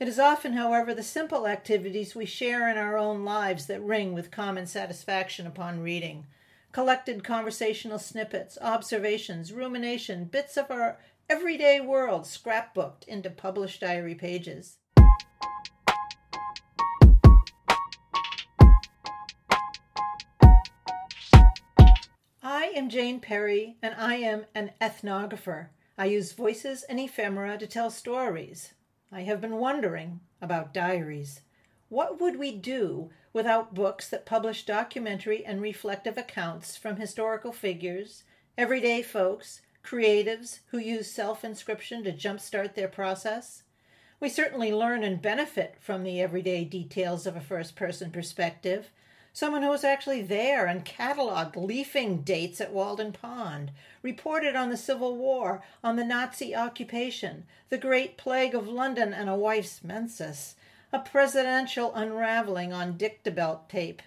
It is often, however, the simple activities we share in our own lives that ring with common satisfaction upon reading. Collected conversational snippets, observations, rumination, bits of our everyday world scrapbooked into published diary pages. I am Jane Perry, and I am an ethnographer. I use voices and ephemera to tell stories. I have been wondering about diaries. What would we do without books that publish documentary and reflective accounts from historical figures, everyday folks, creatives who use self inscription to jumpstart their process? We certainly learn and benefit from the everyday details of a first person perspective, Someone who was actually there and cataloged leafing dates at Walden Pond, reported on the Civil War, on the Nazi occupation, the Great Plague of London and a wife's menses, a presidential unraveling on dictabelt tape.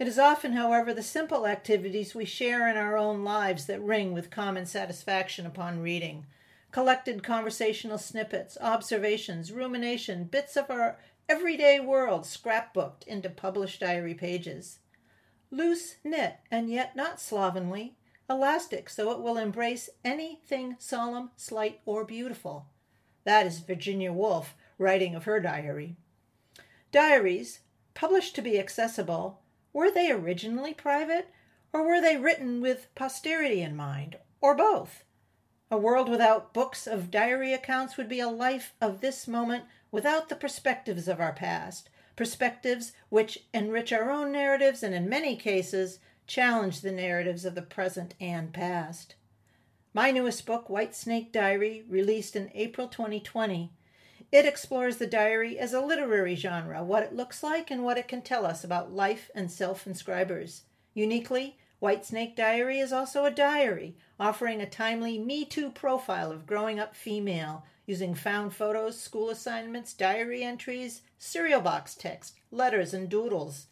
It is often, however, the simple activities we share in our own lives that ring with common satisfaction upon reading. Collected conversational snippets, observations, rumination, bits of our everyday world scrapbooked into published diary pages. Loose knit and yet not slovenly, elastic so it will embrace anything solemn, slight, or beautiful. That is Virginia Woolf writing of her diary. Diaries, published to be accessible, were they originally private, or were they written with posterity in mind, or both? A world without books of diary accounts would be a life of this moment without the perspectives of our past, perspectives which enrich our own narratives and in many cases challenge the narratives of the present and past. My newest book, White Snake Diary, released in April 2020, it explores the diary as a literary genre, what it looks like and what it can tell us about life and self-inscribers. Uniquely, White Snake Diary is also a diary, offering a timely Me Too profile of growing up female using found photos, school assignments, diary entries, cereal box text, letters, and doodles.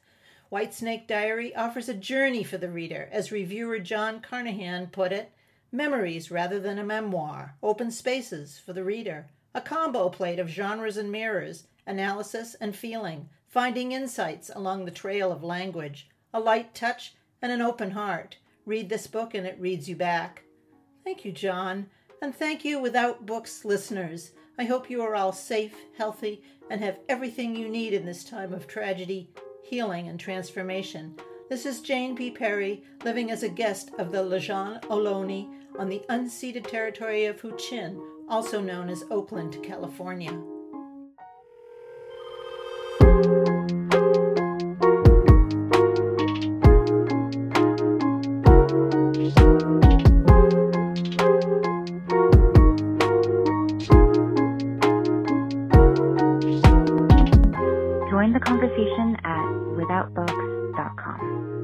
White Snake Diary offers a journey for the reader, as reviewer John Carnahan put it memories rather than a memoir, open spaces for the reader, a combo plate of genres and mirrors, analysis and feeling, finding insights along the trail of language, a light touch, and an open heart. Read this book and it reads you back. Thank you, John. And thank you, Without Books listeners. I hope you are all safe, healthy, and have everything you need in this time of tragedy, healing, and transformation. This is Jane P. Perry, living as a guest of the Lisjan Ohlone on the unceded territory of Huichin, also known as Oakland, California. Join the conversation at withoutbooks.com.